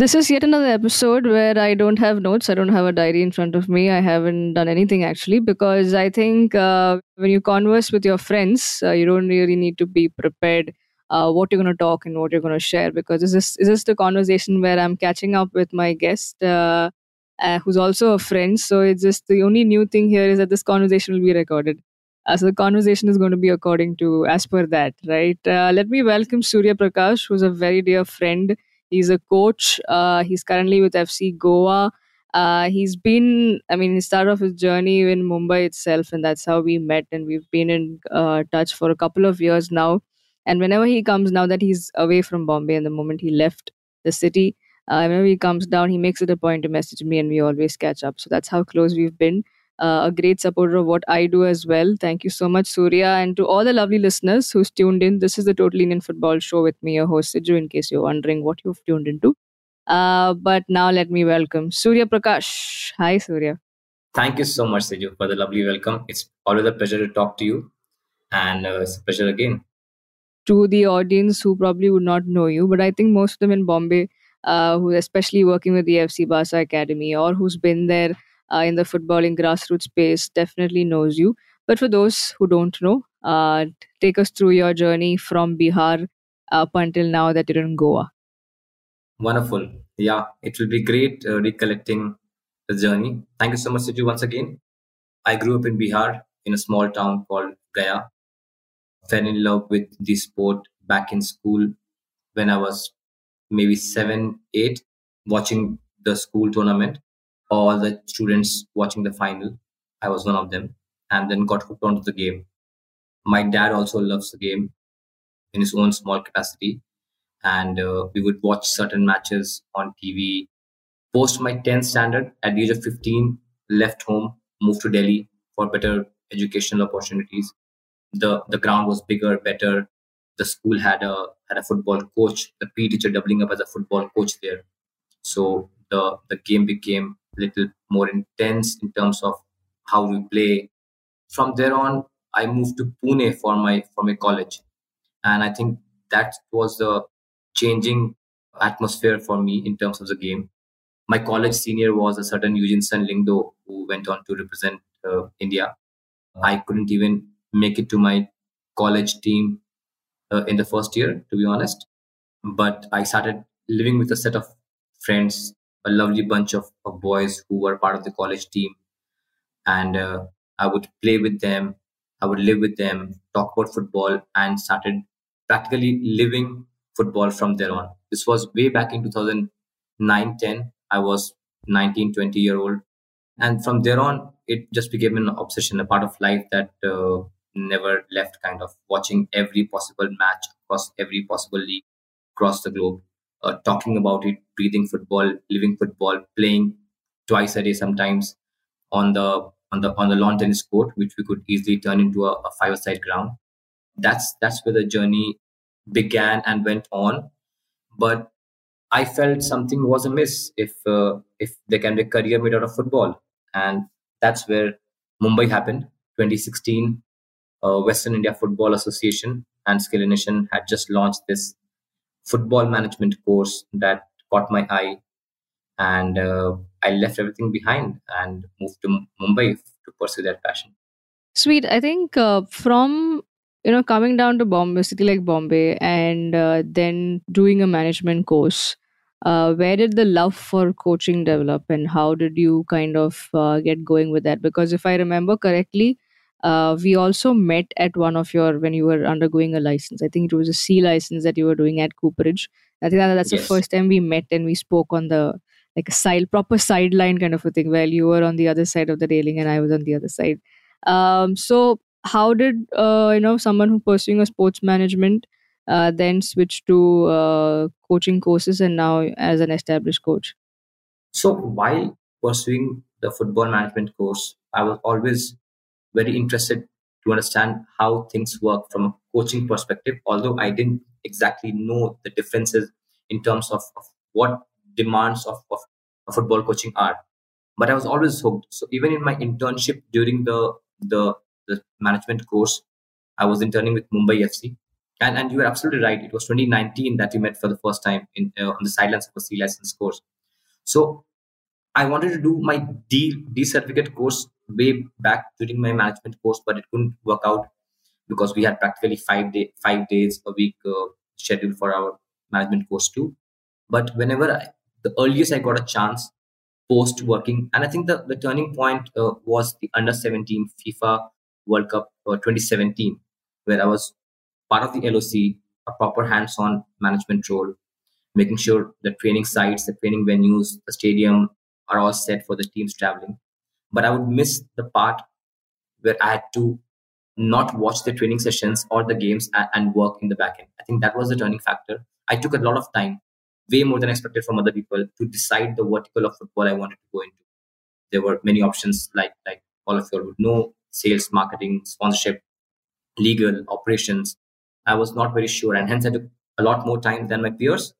This is yet another episode where I don't have notes. I don't have a diary in front of me. I haven't done anything actually because I think uh, when you converse with your friends, uh, you don't really need to be prepared uh, what you're going to talk and what you're going to share because this is, this is the conversation where I'm catching up with my guest. Uh, uh, who's also a friend. So it's just the only new thing here is that this conversation will be recorded. Uh, so the conversation is going to be according to as per that, right? Let me welcome Surya Prakash, who's a very dear friend. He's a coach. Uh, he's currently with FC Goa. Uh, he's been, I mean, he started off his journey in Mumbai itself, and that's how we met. And we've been in uh, touch for a couple of years now. And whenever he comes, now that he's away from Bombay, and the moment he left the city, uh, whenever he comes down, he makes it a point to message me, and we always catch up. So that's how close we've been. Uh, a great supporter of what I do as well. Thank you so much, Surya. And to all the lovely listeners who's tuned in, this is the Total Indian Football Show with me, your host, Siju, in case you're wondering what you've tuned into. Uh, but now let me welcome Surya Prakash. Hi, Surya. Thank you so much, Siju, for the lovely welcome. It's always a pleasure to talk to you, and uh, it's a pleasure again. To the audience who probably would not know you, but I think most of them in Bombay, uh, who especially working with the FC Barca Academy or who's been there uh, in the footballing grassroots space definitely knows you. But for those who don't know, uh, take us through your journey from Bihar up until now that you're in Goa. Wonderful. Yeah, it will be great uh, recollecting the journey. Thank you so much, Siju, once again. I grew up in Bihar in a small town called Gaya. Fell in love with the sport back in school when I was maybe seven, eight, watching the school tournament all the students watching the final. I was one of them, and then got hooked onto the game. My dad also loves the game in his own small capacity, and uh, we would watch certain matches on TV. Post my 10th standard, at the age of 15, left home, moved to Delhi for better educational opportunities. The the ground was bigger, better. The school had a had a football coach, the PE teacher doubling up as a football coach there. So the the game became a little more intense in terms of how we play. From there on, I moved to Pune for my for my college, and I think that was the changing atmosphere for me in terms of the game. My college senior was a certain Eugeneson Lyngdoh who went on to represent uh, India. I couldn't even make it to my college team uh, in the first year, to be honest. But I started living with a set of friends a lovely bunch of, of boys who were part of the college team. And uh, i would play with them. I would live with them talk about football and started practically living football from there on. This was way back in 2009 10 i was 19 20 year old. And from there on it just became an obsession a part of life that uh, never left kind of watching every possible match across every possible league across the globe uh, talking about it, breathing football, living football, playing twice a day sometimes on the on the on the lawn tennis court, which we could easily turn into a, a five-side ground. That's that's where the journey began and went on. But I felt something was amiss if uh, if there can be a career made out of football, and that's where Mumbai happened. 2016, uh, Western India Football Association and Skill Nation had just launched this football management course that caught my eye. And uh, i left everything behind and moved to mumbai to pursue that passion. Sweet. I think uh, from you know coming down to bombay city like bombay and uh, then doing a management course uh, where did the love for coaching develop and how did you kind of uh, get going with that? Because if i remember correctly uh, we also met at one of your when you were undergoing a license. I think it was a C license that you were doing at Cooperage. I think that, that's yes. the first time we met and we spoke on the like a side proper sideline kind of a thing where you were on the other side of the railing and I was on the other side. Um, so how did uh, you know someone who pursuing a sports management uh, then switch to uh, coaching courses and now as an established coach? So while pursuing the football management course, I was always very interested to understand how things work from a coaching perspective, although I didn't exactly know the differences in terms of, of what demands of, of, football coaching are. But I was always hooked. So even in my internship during the the, the management course, I was interning with Mumbai FC. And, and you were absolutely right. It was 2019 that we met for the first time in uh, on the sidelines of a C license course. So I wanted to do my D, D certificate course way back during my management course, but it couldn't work out because we had practically five day five days a week uh, scheduled for our management course too. But whenever I, the earliest I got a chance post working, and I think the, the turning point uh, was the under 17 FIFA World Cup uh, 2017, where I was part of the LOC, a proper hands on management role, making sure the training sites, the training venues, the stadium are all set for the teams traveling. But I would miss the part where I had to not watch the training sessions or the games and, and work in the back end. I think that was the turning factor. I took a lot of time, way more than expected from other people, to decide the vertical of football I wanted to go into. There were many options, like like all of you would know, sales, marketing, sponsorship, legal, operations. I was not very sure, and hence I took a lot more time than my peers,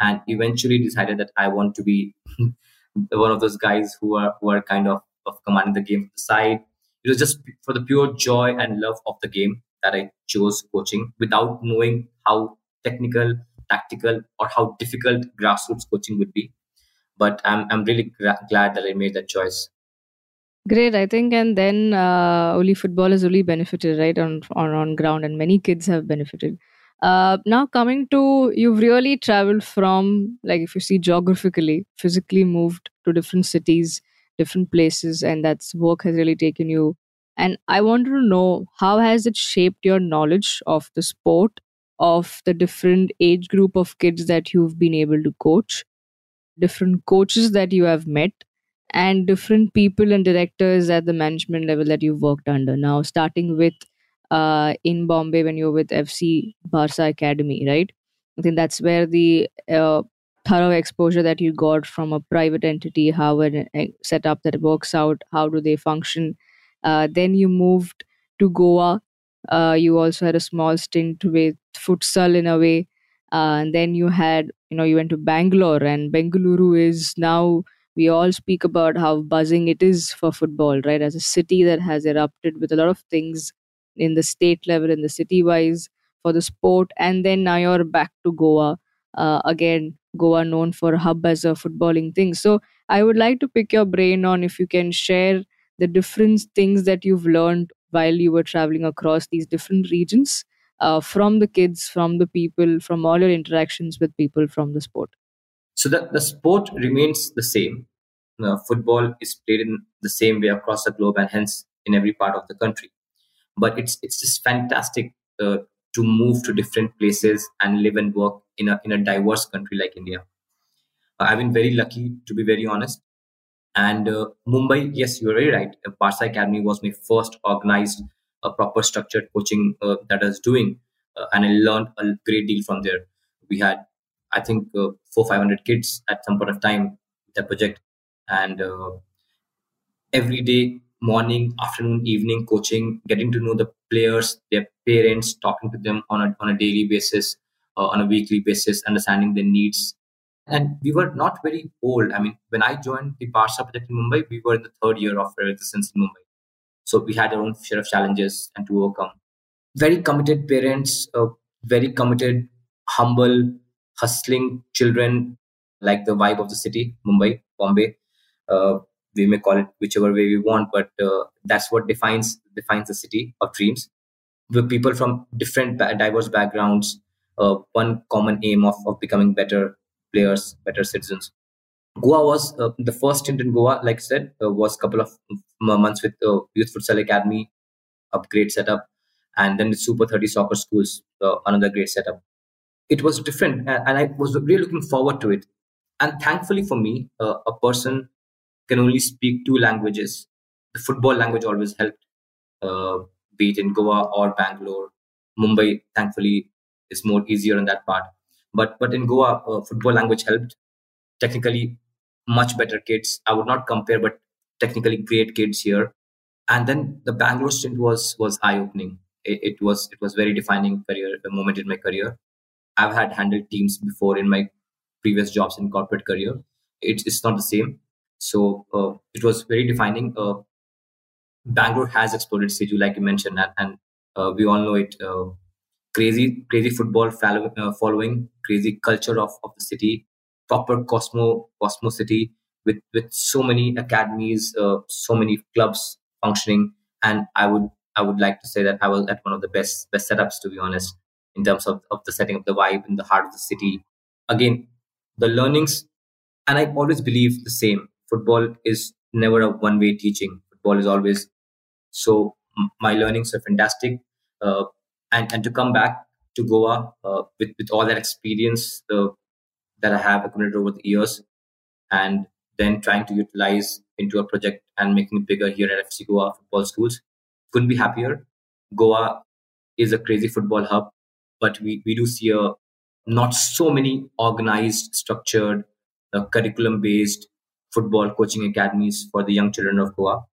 and eventually decided that I want to be one of those guys who are who are kind of, of commanding the game from the side. It was just for the pure joy and love of the game that I chose coaching without knowing how technical, tactical, or how difficult grassroots coaching would be. But I'm I'm really gra- glad that I made that choice. Great, I think, and then uh, only football has only benefited, right, on on on ground, and many kids have benefited. Uh, now coming to you've really traveled from like if you see geographically, physically moved to different cities, different places, and that's work has really taken you. And I wanted to know how has it shaped your knowledge of the sport, of the different age group of kids that you've been able to coach, different coaches that you have met, and different people and directors at the management level that you've worked under. Now, starting with uh, in Bombay when you were with FC Barca Academy, right? I think that's where the uh, thorough exposure that you got from a private entity, how a setup that works out, how do they function. Uh, then you moved to Goa. Uh, you also had a small stint with futsal in a way. Uh, and then you had, you know, you went to Bangalore, and Bengaluru is now we all speak about how buzzing it is for football, right? As a city that has erupted with a lot of things in the state level, in the city wise for the sport, and then now you're back to Goa. Uh, again, Goa known for hub as a footballing thing. So I would like to pick your brain on if you can share the different things that you've learned while you were traveling across these different regions uh, from the kids, from the people, from all your interactions with people from the sport. So the, the sport remains the same. Uh, football is played in the same way across the globe and hence in every part of the country. But it's it's just fantastic uh, to move to different places and live and work in a in a diverse country like India. Uh, I've been very lucky to be very honest. And uh, Mumbai, yes, you're very right. Barca Academy was my first organized, a proper structured coaching uh, that I was doing, uh, and I learned a great deal from there. We had I think uh, four five hundred kids at some point of time that project, and uh, every day, morning, afternoon, evening coaching, getting to know the players, their parents, talking to them on a on a daily basis, uh, on a weekly basis, understanding their needs. And we were not very old. I mean, when I joined the Barca project in Mumbai, we were in the third year of our existence in Mumbai. So we had our own share of challenges and to overcome. Very committed parents, uh, very committed, humble, hustling children like the vibe of the city, Mumbai, Bombay. Uh, we may call it whichever way we want, but uh, that's what defines defines the city of dreams. With people from different diverse backgrounds, uh, one common aim of, of becoming better players, better citizens. Goa was uh, the first stint in Goa, like I said, uh, was a couple of months with the Youth Futsal Academy, upgrade setup, and then the Super 30 soccer schools, uh, another great setup. It was different and i was really looking forward to it. And thankfully for me uh, a person can only speak two languages. The football language always helped uh, be it in goa or bangalore. Mumbai thankfully is more easier in that part but but in goa uh, football language helped technically much better kids i would not compare but technically great kids here and then the bangalore stint was was eye opening it, it was it was very defining career a moment in my career I've had handled teams before in my previous jobs in corporate career. It's, it's not the same. So uh, it was very defining. Uh, Bangalore has exploded Siju, like you mentioned, and, and uh, we all know it. Crazy, crazy football uh, following, crazy culture of, of the city, proper Cosmo Cosmo city with with so many academies, uh, so many clubs functioning, and I would I would like to say that I was at one of the best best setups to be honest in terms of, of the setting of the vibe in the heart of the city. Again, the learnings, and I always believe the same. Football is never a one way teaching. Football is always so. My learnings are fantastic, uh, and and to come back to Goa uh, with with all that experience that I have accumulated over the years, and then trying to utilize into a project and making it bigger here at FC Goa Football Schools. Couldn't be happier. Goa is a crazy football hub, but we, we do see a not so many organized, structured, uh, curriculum based football coaching academies for the young children of Goa,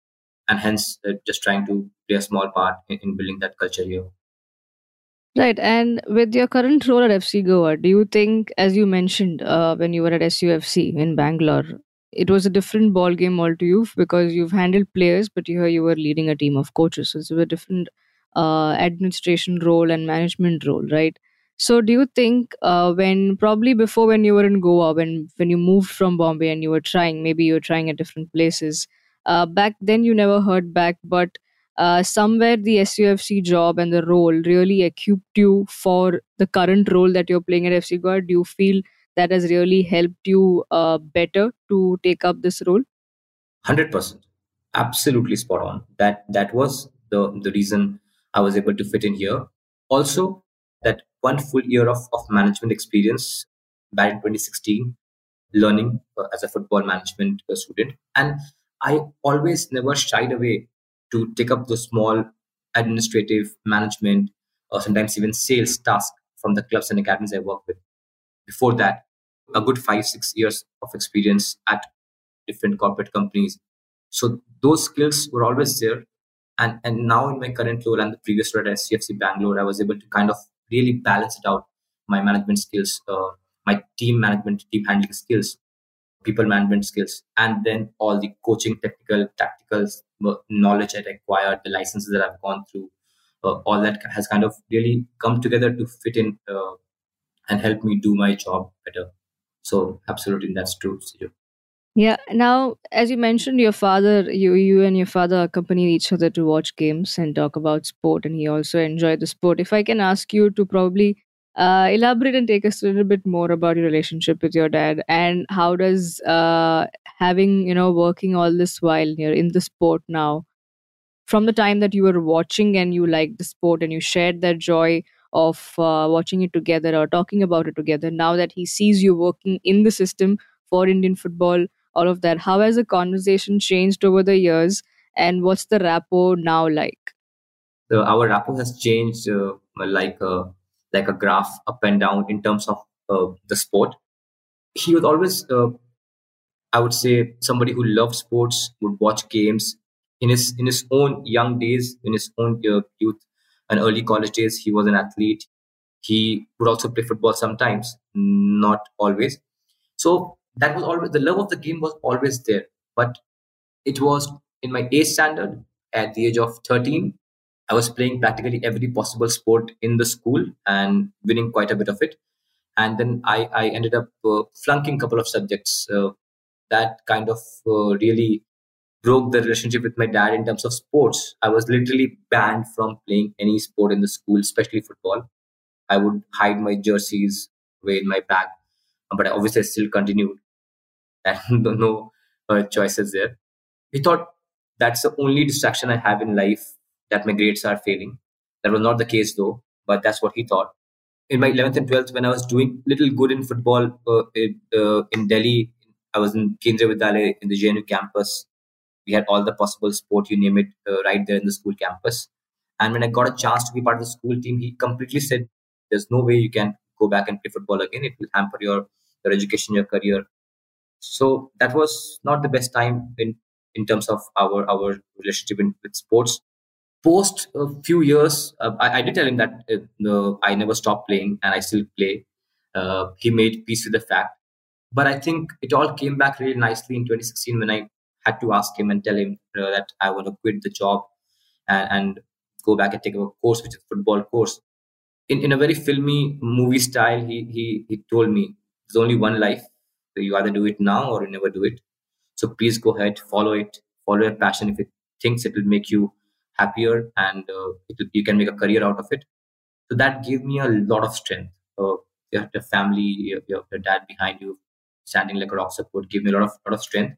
and hence uh, just trying to play a small part in, in building that culture here. Right. And with your current role at FC Goa, do you think, as you mentioned uh, when you were at SUFC in Bangalore, it was a different ball game all to you because you've handled players, but here you were leading a team of coaches. So it's a different uh, administration role and management role, right? So do you think uh, when probably before when you were in Goa, when when you moved from Bombay and you were trying, maybe you were trying at different places, uh, back then you never heard back, but uh, somewhere the SUFC job and the role really equipped you for the current role that you're playing at FC Goa? Do you feel that has really helped you uh, better to take up this role? 100%. Absolutely spot on. That that was the, the reason I was able to fit in here. Also, that one full year of, of management experience back in 2016 learning uh, as a football management uh, student. And I always never shied away to take up the small administrative management or sometimes even sales task from the clubs and academies I work with. Before that, a good five, six years of experience at different corporate companies. So those skills were always there. And, and now in my current role and the previous role at SCFC Bangalore, I was able to kind of really balance it out my management skills, uh, my team management, team handling skills people management skills, and then all the coaching, technical, tactical knowledge I acquired, the licenses that I've gone through, uh, all that has kind of really come together to fit in uh, and help me do my job better. So, absolutely, that's true. Yeah. Now, as you mentioned, your father, you you and your father accompany each other to watch games and talk about sport, and he also enjoyed the sport. If I can ask you to probably uh, elaborate and take us a little bit more about your relationship with your dad, and how does uh, having you know working all this while you're in the sport now, from the time that you were watching and you liked the sport and you shared that joy of uh, watching it together or talking about it together. Now that he sees you working in the system for Indian football all of that. How has the conversation changed over the years, and what's the rapport now like? So our rapport has changed uh, like a like a graph up and down in terms of uh, the sport. He was always, uh, I would say, somebody who loved sports, would watch games. In his in his own young days, in his own uh, youth and early college days, he was an athlete. He would also play football sometimes, not always. So that was always the love of the game was always there but it was in my age standard at the age of 13 i was playing practically every possible sport in the school and winning quite a bit of it. And then i, I ended up uh, flunking a couple of subjects uh, that kind of uh, really broke the relationship with my dad in terms of sports. I was literally banned from playing any sport in the school especially football. I would hide my jerseys away in my bag but I obviously I still continued. And no uh, choices there. He thought that's the only distraction I have in life that my grades are failing. That was not the case though, but that's what he thought. In my 11th and 12th, when I was doing little good in football uh, in, uh, in Delhi, I was in Kendriya Vidyalaya in the JNU campus. We had all the possible sport, you name it, uh, right there in the school campus. And when I got a chance to be part of the school team, he completely said, "There's no way you can go back and play football again. It will hamper your your education, your career." So that was not the best time in in terms of our our relationship in, with sports. Post a few years, uh, I, I, did tell him that uh, I never stopped playing and I still play. Uh, he made peace with the fact, but I think it all came back really nicely in 2016 when I had to ask him and tell him that I want to quit the job and, and go back and take a course, which is a football course. in, in a very filmy movie style, he, he, he told me, there's only one life. So you either do it now or you never do it. So please go ahead, follow it, follow your passion. If it thinks it will make you happier and uh, will, you can make a career out of it. So that gave me a lot of strength. You have the family, your, your dad behind you, standing like a rock support, gave me a lot of lot of strength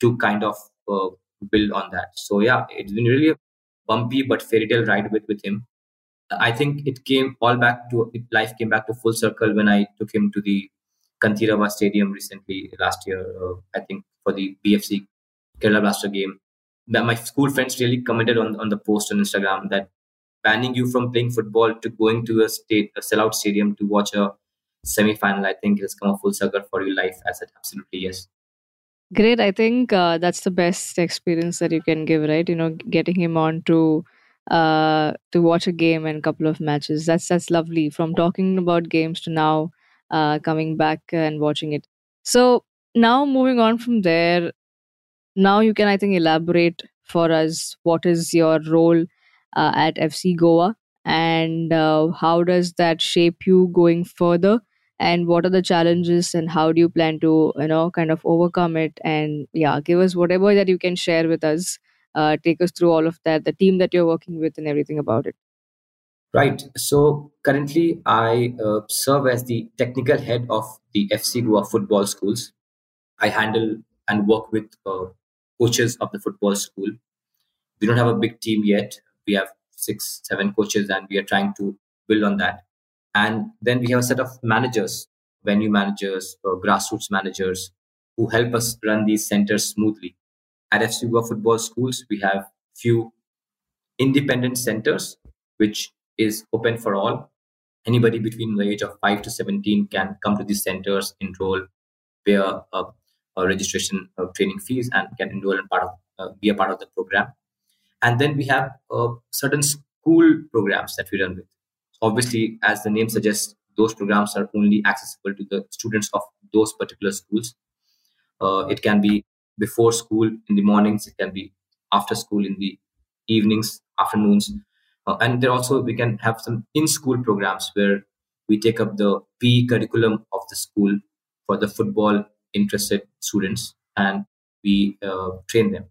to kind of uh, build on that. So yeah, it's been really a bumpy but fairy tale ride with with him. I think it came all back to life came back to full circle when I took him to the Kanteerava Stadium recently last year. Uh, I think for the BFC Kerala Blaster game. That my school friends really commented on on the post on Instagram that banning you from playing football to going to a state a sellout stadium to watch a semi-final. I think has come a full circle for your life. I said absolutely yes. Great. I think uh, that's the best experience that you can give, right? You know, getting him on to uh, to watch a game and a couple of matches. That's that's lovely. From talking about games to now uh, coming back and watching it. So now moving on from there, now you can I think elaborate for us what is your role uh, at FC Goa and uh, how does that shape you going further and what are the challenges and how do you plan to you know kind of overcome it and yeah give us whatever that you can share with us uh, take us through all of that, the team that you're working with, and everything about it. Right. So currently, I uh, serve as the technical head of the FC Goa football schools. I handle and work with uh, coaches of the football school. We don't have a big team yet. We have six, seven coaches, and we are trying to build on that. And then we have a set of managers, venue managers, uh, grassroots managers, who help us run these centers smoothly at FC Goa football schools, we have few independent centers, which is open for all. Anybody between the age of 5 to 17 can come to these centers, enroll, pay a, a, a registration uh, training fees, and can enroll and part of, uh, be a part of the program. And then we have uh, certain school programs that we run with. Obviously, as the name suggests, those programs are only accessible to the students of those particular schools. Uh, it can be before school in the mornings it can be after school in the evenings afternoons uh, and there also we can have some in-school programs where we take up the PE curriculum of the school for the football interested students and we uh, train them.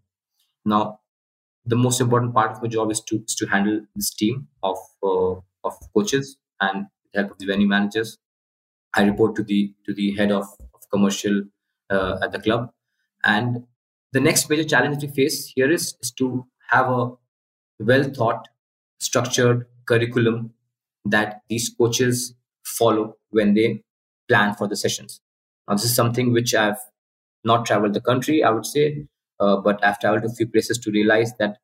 Now, the most important part of my job is to is to handle this team of uh, of coaches and the help of the venue managers. I report to the to the head of, of commercial uh, at the club, and the next major challenge we face here is, is to have a well thought, structured curriculum that these coaches follow when they plan for the sessions. Now, this is something which I've not traveled the country, I would say, uh, but I've traveled to a few places to realize that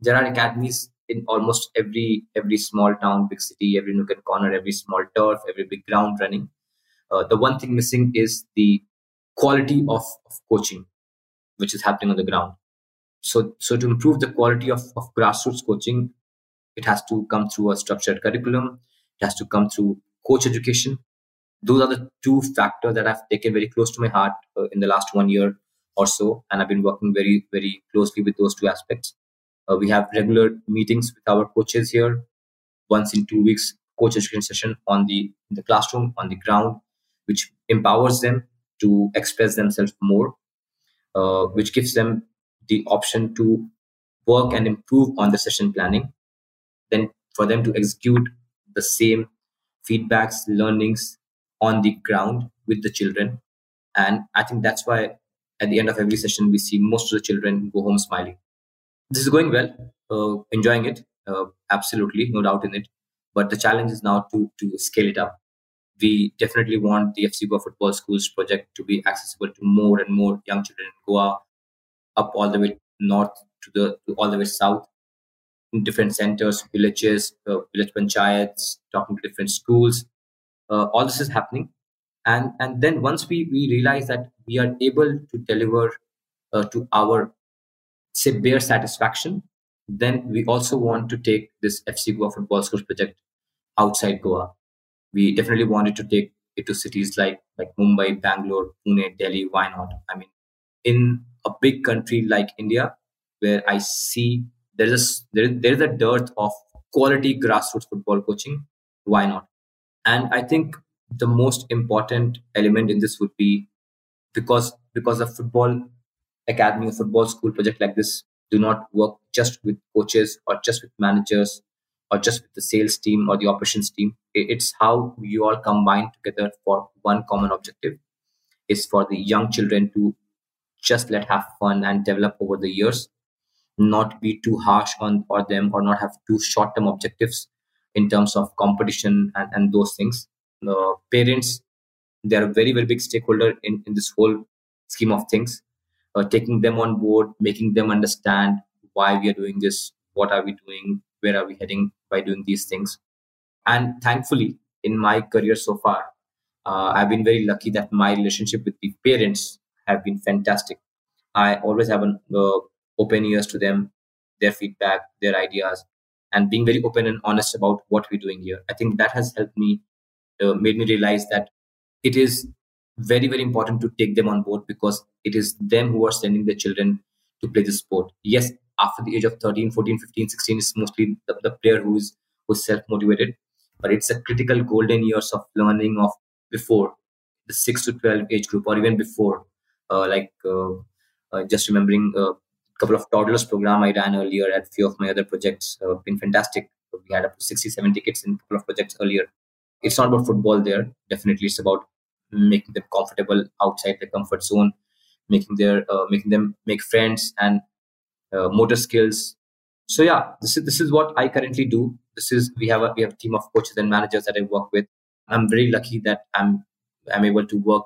there are academies in almost every every small town, big city, every nook and corner, every small turf, every big ground running. Uh, the one thing missing is the quality of, of coaching which is happening on the ground. So, so to improve the quality of, of grassroots coaching, it has to come through a structured curriculum. It has to come through coach education. Those are the two factors that I've taken very close to my heart uh, in the last one year or so, and I've been working very, very closely with those two aspects. Uh, we have regular meetings with our coaches here, once in two weeks, coach education session on the in the classroom on the ground, which empowers them to express themselves more uh, which gives them the option to work and improve on the session planning. Then for them to execute the same feedbacks, learnings on the ground with the children. And I think that's why at the end of every session, we see most of the children go home smiling. This is going well, uh, enjoying it, uh, absolutely, no doubt in it. But the challenge is now to, to scale it up we definitely want the FC Goa Football Schools project to be accessible to more and more young children in Goa, up all the way north to the to all the way south, in different centers, villages, uh, village panchayats, talking to different schools. Uh, all this is happening, and and then once we we realize that we are able to deliver uh, to our say bare satisfaction, then we also want to take this FC Goa Football Schools project outside Goa we definitely wanted to take it to cities like like Mumbai, Bangalore, Pune, Delhi. Why not? I mean, in a big country like India, where I see there is a, there, there is a dearth of quality grassroots football coaching. why not? And I think the most important element in this would be because because a football academy or football school project like this do not work just with coaches or just with managers or just with the sales team or the operations team. It's how you all combine together for one common objective is for the young children to just let have fun and develop over the years, not be too harsh on or them or not have too short term objectives in terms of competition and, and those things. The parents, they are a very, very big stakeholder in, in this whole scheme of things. Uh, taking them on board, making them understand why we are doing this, what are we doing, where are we heading by doing these things. And thankfully, in my career so far, uh, I've been very lucky that my relationship with the parents have been fantastic. I always have an uh, open ears to them, their feedback, their ideas, and being very open and honest about what we're doing here. I think that has helped me, uh, made me realize that it is very, very important to take them on board because it is them who are sending their children to play the sport. Yes, after the age of 13, 14, 15, 16 is mostly the, the player who is who's self-motivated, but it's a critical golden years of learning of before the 6 to 12 age group or even before uh, like uh, uh, just remembering a couple of toddlers program I ran earlier at few of my other projects. have been fantastic. We had up to 60, 70 kids in a couple of projects earlier. It's not about football there. Definitely, it's about making them comfortable outside their comfort zone, making their uh, making them make friends and uh, motor skills. So yeah, this is this is what I currently do. This is we have a we have a team of coaches and managers that I work with. I'm very lucky that I'm I'm able to work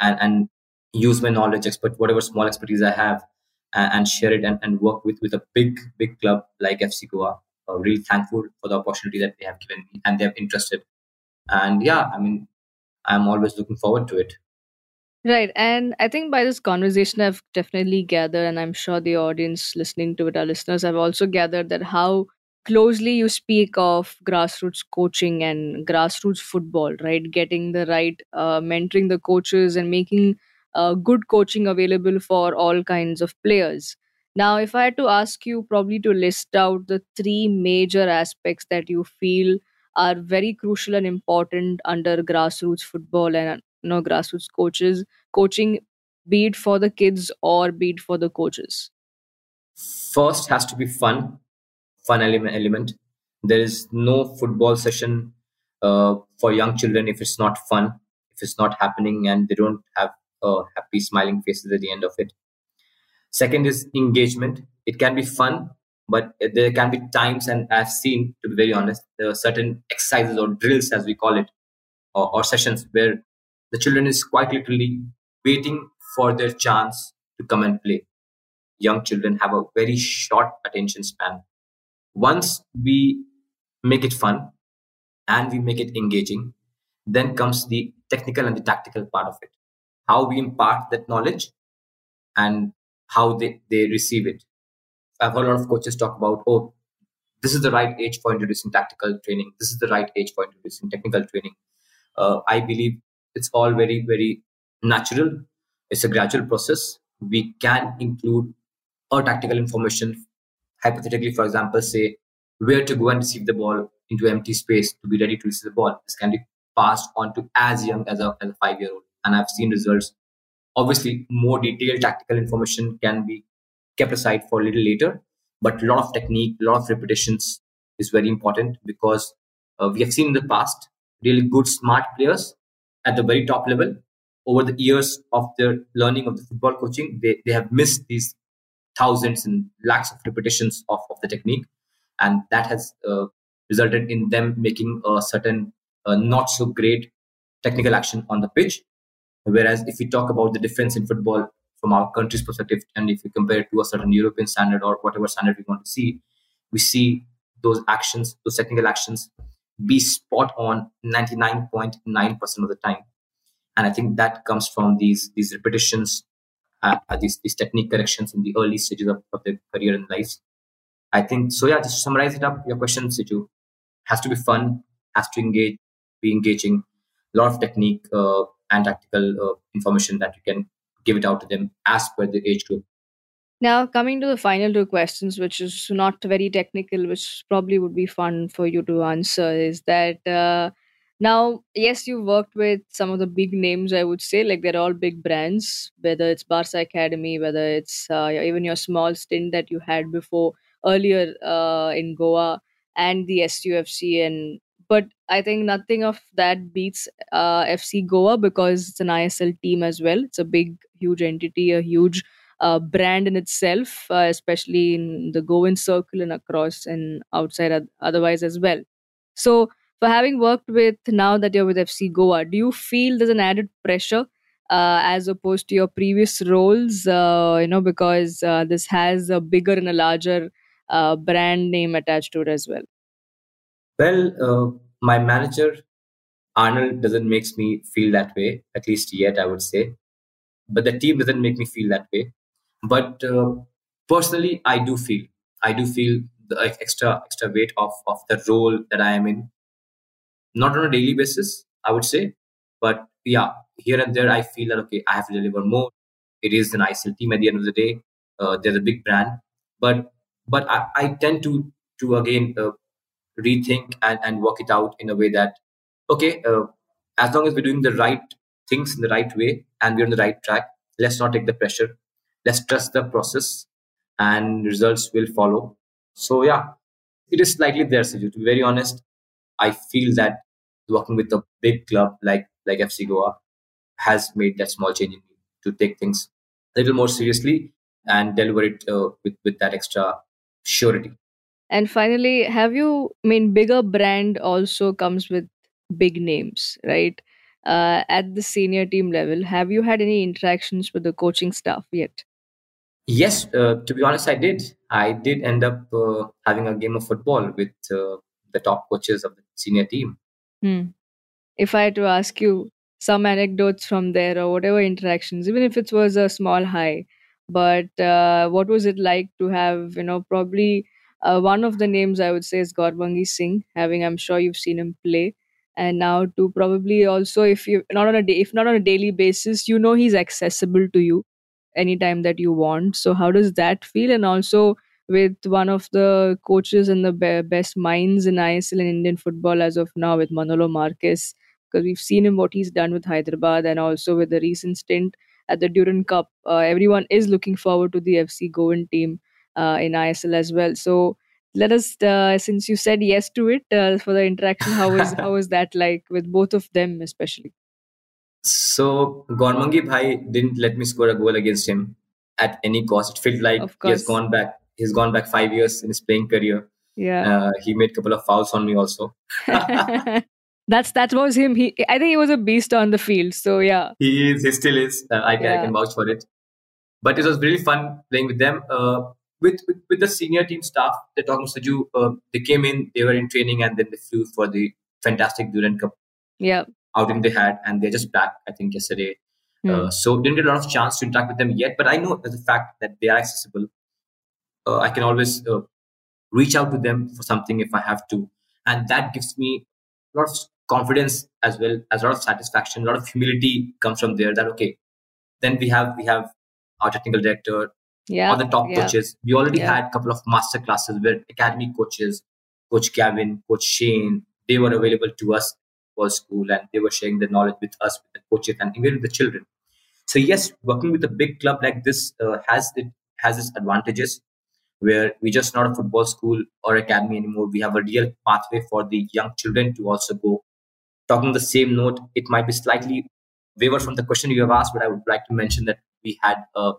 and, and use my knowledge, expert whatever small expertise I have, and, share it and, and work with with a big big club like FC Goa. Uh, really thankful for the opportunity that they have given me and they have interested. And yeah, I mean, I'm always looking forward to it. Right. And I think by this conversation, I've definitely gathered, and I'm sure the audience listening to it, our listeners, have also gathered that how closely you speak of grassroots coaching and grassroots football, right? Getting the right, uh, mentoring the coaches and making uh, good coaching available for all kinds of players. Now, if I had to ask you probably to list out the three major aspects that you feel are very crucial and important under grassroots football and you know grassroots coaches coaching be it for the kids or be it for the coaches first has to be fun fun element there is no football session uh, for young children if it's not fun if it's not happening and they don't have happy smiling faces at the end of it. Second is engagement. It can be fun but there can be times and i've seen to be very honest there are certain exercises or drills as we call it or, or sessions where the children is quite literally waiting for their chance to come and play. Young children have a very short attention span. Once we make it fun and we make it engaging then comes the technical and the tactical part of it how we impart that knowledge and how they, they receive it. I've heard a lot of coaches talk about, oh, this is the right age for introducing tactical training. This is the right age for introducing technical training. Uh, I believe it's all very, very natural. It's a gradual process. We can include our tactical information, hypothetically, for example, say where to go and receive the ball into empty space to be ready to receive the ball. This can be passed on to as young as a, as a five year old and I've seen results. Obviously, more detailed tactical information can be kept aside for a little later, but a lot of technique, a lot of repetitions is very important because uh, we have seen in the past really good, smart players at the very top level. Over the years of their learning of the football coaching, they, they have missed these thousands and lakhs of repetitions of, of the technique. And that has uh, resulted in them making a certain uh, not so great technical action on the pitch Whereas if we talk about the difference in football from our country's perspective, and if we compare it to a certain European standard or whatever standard we want to see, we see those actions, those technical actions, be spot on 99.9% of the time. And I think that comes from these these repetitions, uh, uh, these these technique corrections in the early stages of, of their career and lives. I think so. Yeah, just to summarize it up, your question, Siju, has to be fun, has to engage, be engaging, a lot of technique, uh, and tactical uh, information that you can give it out to them as per the age group. Now, coming to the final two questions, which is not very technical, which probably would be fun for you to answer, is that uh, now, yes, you worked with some of the big names, I would say, like they're all big brands, whether it's Barca Academy, whether it's uh, even your small stint that you had before earlier uh, in Goa and the SUFC. And but I think nothing of that beats uh, FC Goa because it's an ISL team as well. It's a big, huge entity, a huge uh, brand in itself, uh, especially in the Goan circle and across and outside otherwise as well. So, for having worked with now that you're with FC Goa, do you feel there's an added pressure uh, as opposed to your previous roles? Uh, you know, because uh, this has a bigger and a larger uh, brand name attached to it as well. Well, uh, my manager Arnold doesn't makes me feel that way, at least yet, I would say. But the team doesn't make me feel that way. But uh, personally, I do feel, I do feel the extra extra weight of of the role that I am in. Not on a daily basis, I would say, but yeah, here and there, I feel that okay, I have to deliver more. It is an ISL team at the end of the day. Uh, they're a big brand, but but I, I tend to to again uh, rethink and, and work it out in a way that okay uh, as long as we're doing the right things in the right way and we're on the right track let's not take the pressure. Let's trust the process and results will follow. So yeah it is slightly there so to be very honest i feel that working with a big club like like fc goa has made that small change in me to take things a little more seriously and deliver it uh, with with that extra surety And finally, have you, I mean, bigger brand also comes with big names, right? Uh, at the senior team level, have you had any interactions with the coaching staff yet? Yes, uh, to be honest, I did. I did end up uh, having a game of football with uh, the top coaches of the senior team. Hmm. If I had to ask you some anecdotes from there or whatever interactions, even if it was a small high, but uh, what was it like to have, you know, probably uh, one of the names I would say is Gouramangi Singh, having I'm sure you've seen him play. And now to probably also if you not on a day if not on a daily basis, you know he's accessible to you anytime that you want. So how does that feel? And also with one of the coaches and the be- best minds in ISL and Indian football as of now with Manolo Marquez, because we've seen him what he's done with Hyderabad and also with the recent stint at the Durand Cup. Uh, everyone is looking forward to the FC Goan team uh, in ISL as well. So let us, uh, since you said yes to it uh, for the interaction, how is how is that like with both of them especially? So Gouramangi Bhai didn't let me score a goal against him at any cost. It felt like he has gone back. He's gone back five years in his playing career. Yeah, uh, he made a couple of fouls on me also. That's that was him. He, I think he was a beast on the field. So yeah, he is. He still is. Uh, I, yeah. I, can vouch for it. But it was really fun playing with them. Uh, with, with, with the senior team staff, they're talking to you. Uh, they came in, they were in training, and then they flew for the fantastic Durand Cup. Yeah outing they had, and they're just back. I think yesterday. Mm. Uh, so didn't get a lot of chance to interact with them yet, but I know the fact that they are accessible. Uh, I can always uh, reach out to them for something if I have to, and that gives me a lot of confidence as well as a lot of satisfaction. A lot of humility comes from there. That okay, then we have we have our technical director, yeah, all the top yeah. coaches. We already yeah. had a couple of master classes where academy coaches, Coach Gavin, Coach Shane, they were available to us for school and they were sharing the knowledge with us, with the coaches, and even with the children. So yes, working with a big club like this uh, has it has its advantages, where we're just not a football school or academy anymore. We have a real pathway for the young children to also go. Talking the same note, it might be slightly waver from the question you have asked, but I would like to mention that we had a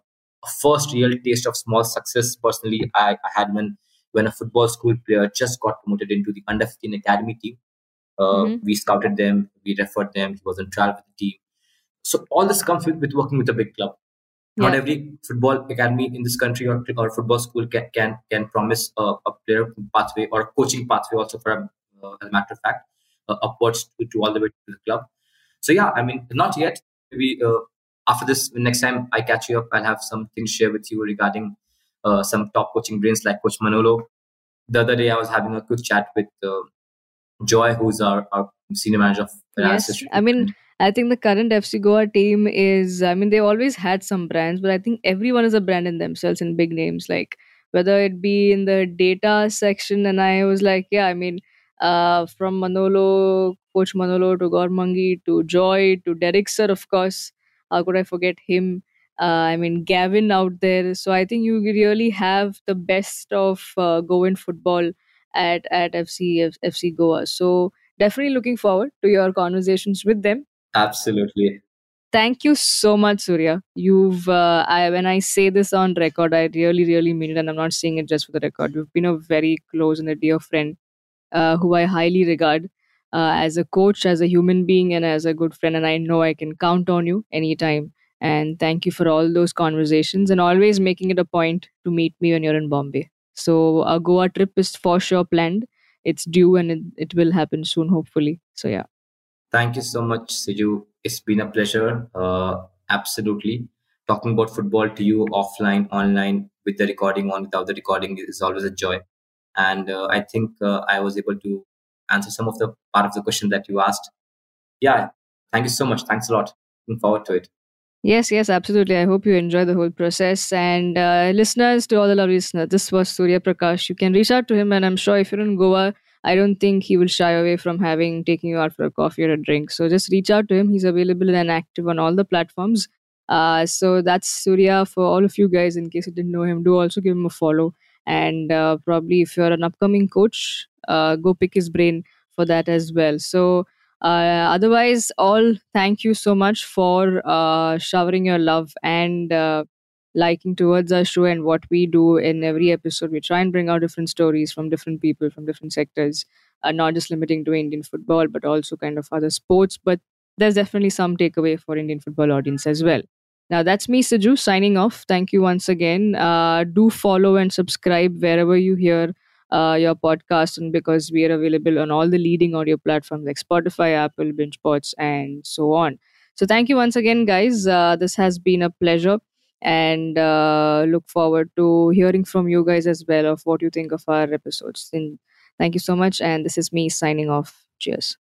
first real taste of small success. Personally, I, I had when when a football school player just got promoted into the under 15 academy team uh, mm-hmm. We scouted them, we referred them. He was on trial with the team. So all this comes with, with working with a big club. Yeah. Not every football academy in this country or, or football school can can, can promise a, a player pathway or a coaching pathway also for a, uh, as a matter of fact uh, upwards to, to, all the way to the club. So yeah, I mean not yet. Maybe uh, after this next time I catch you up, I'll have something to share with you regarding uh, some top coaching brains like Coach Manolo. The other day I was having a quick chat with uh, Joy, who's our, our senior manager of yes. I mean, I think the current FC Goa team is, I mean, they always had some brands, but I think everyone is a brand in themselves in big names, like whether it be in the data section. And I was like, yeah, I mean, uh, from Manolo, Coach Manolo to Gouramangi to Joy to Derek Sir, of course. How could I forget him? Uh, I mean, Gavin out there. So I think you really have the best of uh, Goan football at, at FC, FC Goa. So definitely looking forward to your conversations with them Absolutely. Thank you so much, Surya. You've, uh, I, when I say this on record, I really, really mean it, and I'm not saying it just for the record. You've been a very close and a dear friend uh, who I highly regard uh, as a coach, as a human being, and as a good friend. And I know I can count on you anytime. And thank you for all those conversations and always making it a point to meet me when you're in Bombay. So, a Goa trip is for sure planned. It's due and it, it will happen soon, hopefully. So, yeah. Thank you so much, Siju. It's been a pleasure. Uh, absolutely. Talking about football to you offline, online, with the recording on, without the recording is always a joy. And uh, I think uh, I was able to answer some of the part of the question that you asked. Yeah, thank you so much. Thanks a lot. Looking forward to it. Yes, yes, absolutely. I hope you enjoy the whole process. And uh, listeners, to all the lovely listeners, this was Surya Prakash. You can reach out to him, and I'm sure if you're in Goa, I don't think he will shy away from having taking you out for a coffee or a drink. So just reach out to him. He's available and active on all the platforms. Uh, so that's Surya for all of you guys. In case you didn't know him, do also give him a follow. And uh, probably if you're an upcoming coach, uh, go pick his brain for that as well. So uh, otherwise, all thank you so much for uh, showering your love and uh, liking towards our show and what we do in every episode. We try and bring out different stories from different people from different sectors, uh, not just limiting to Indian football, but also kind of other sports. But there's definitely some takeaway for Indian football audience as well. Now that's me, Siju, signing off. Thank you once again. Uh, do follow and subscribe wherever you hear uh, your podcast, and because we are available on all the leading audio platforms like Spotify, Apple, BingePods, and so on. So thank you once again, guys. Uh, this has been a pleasure and uh, look forward to hearing from you guys as well of what you think of our episodes. And thank you so much. And this is me signing off. Cheers.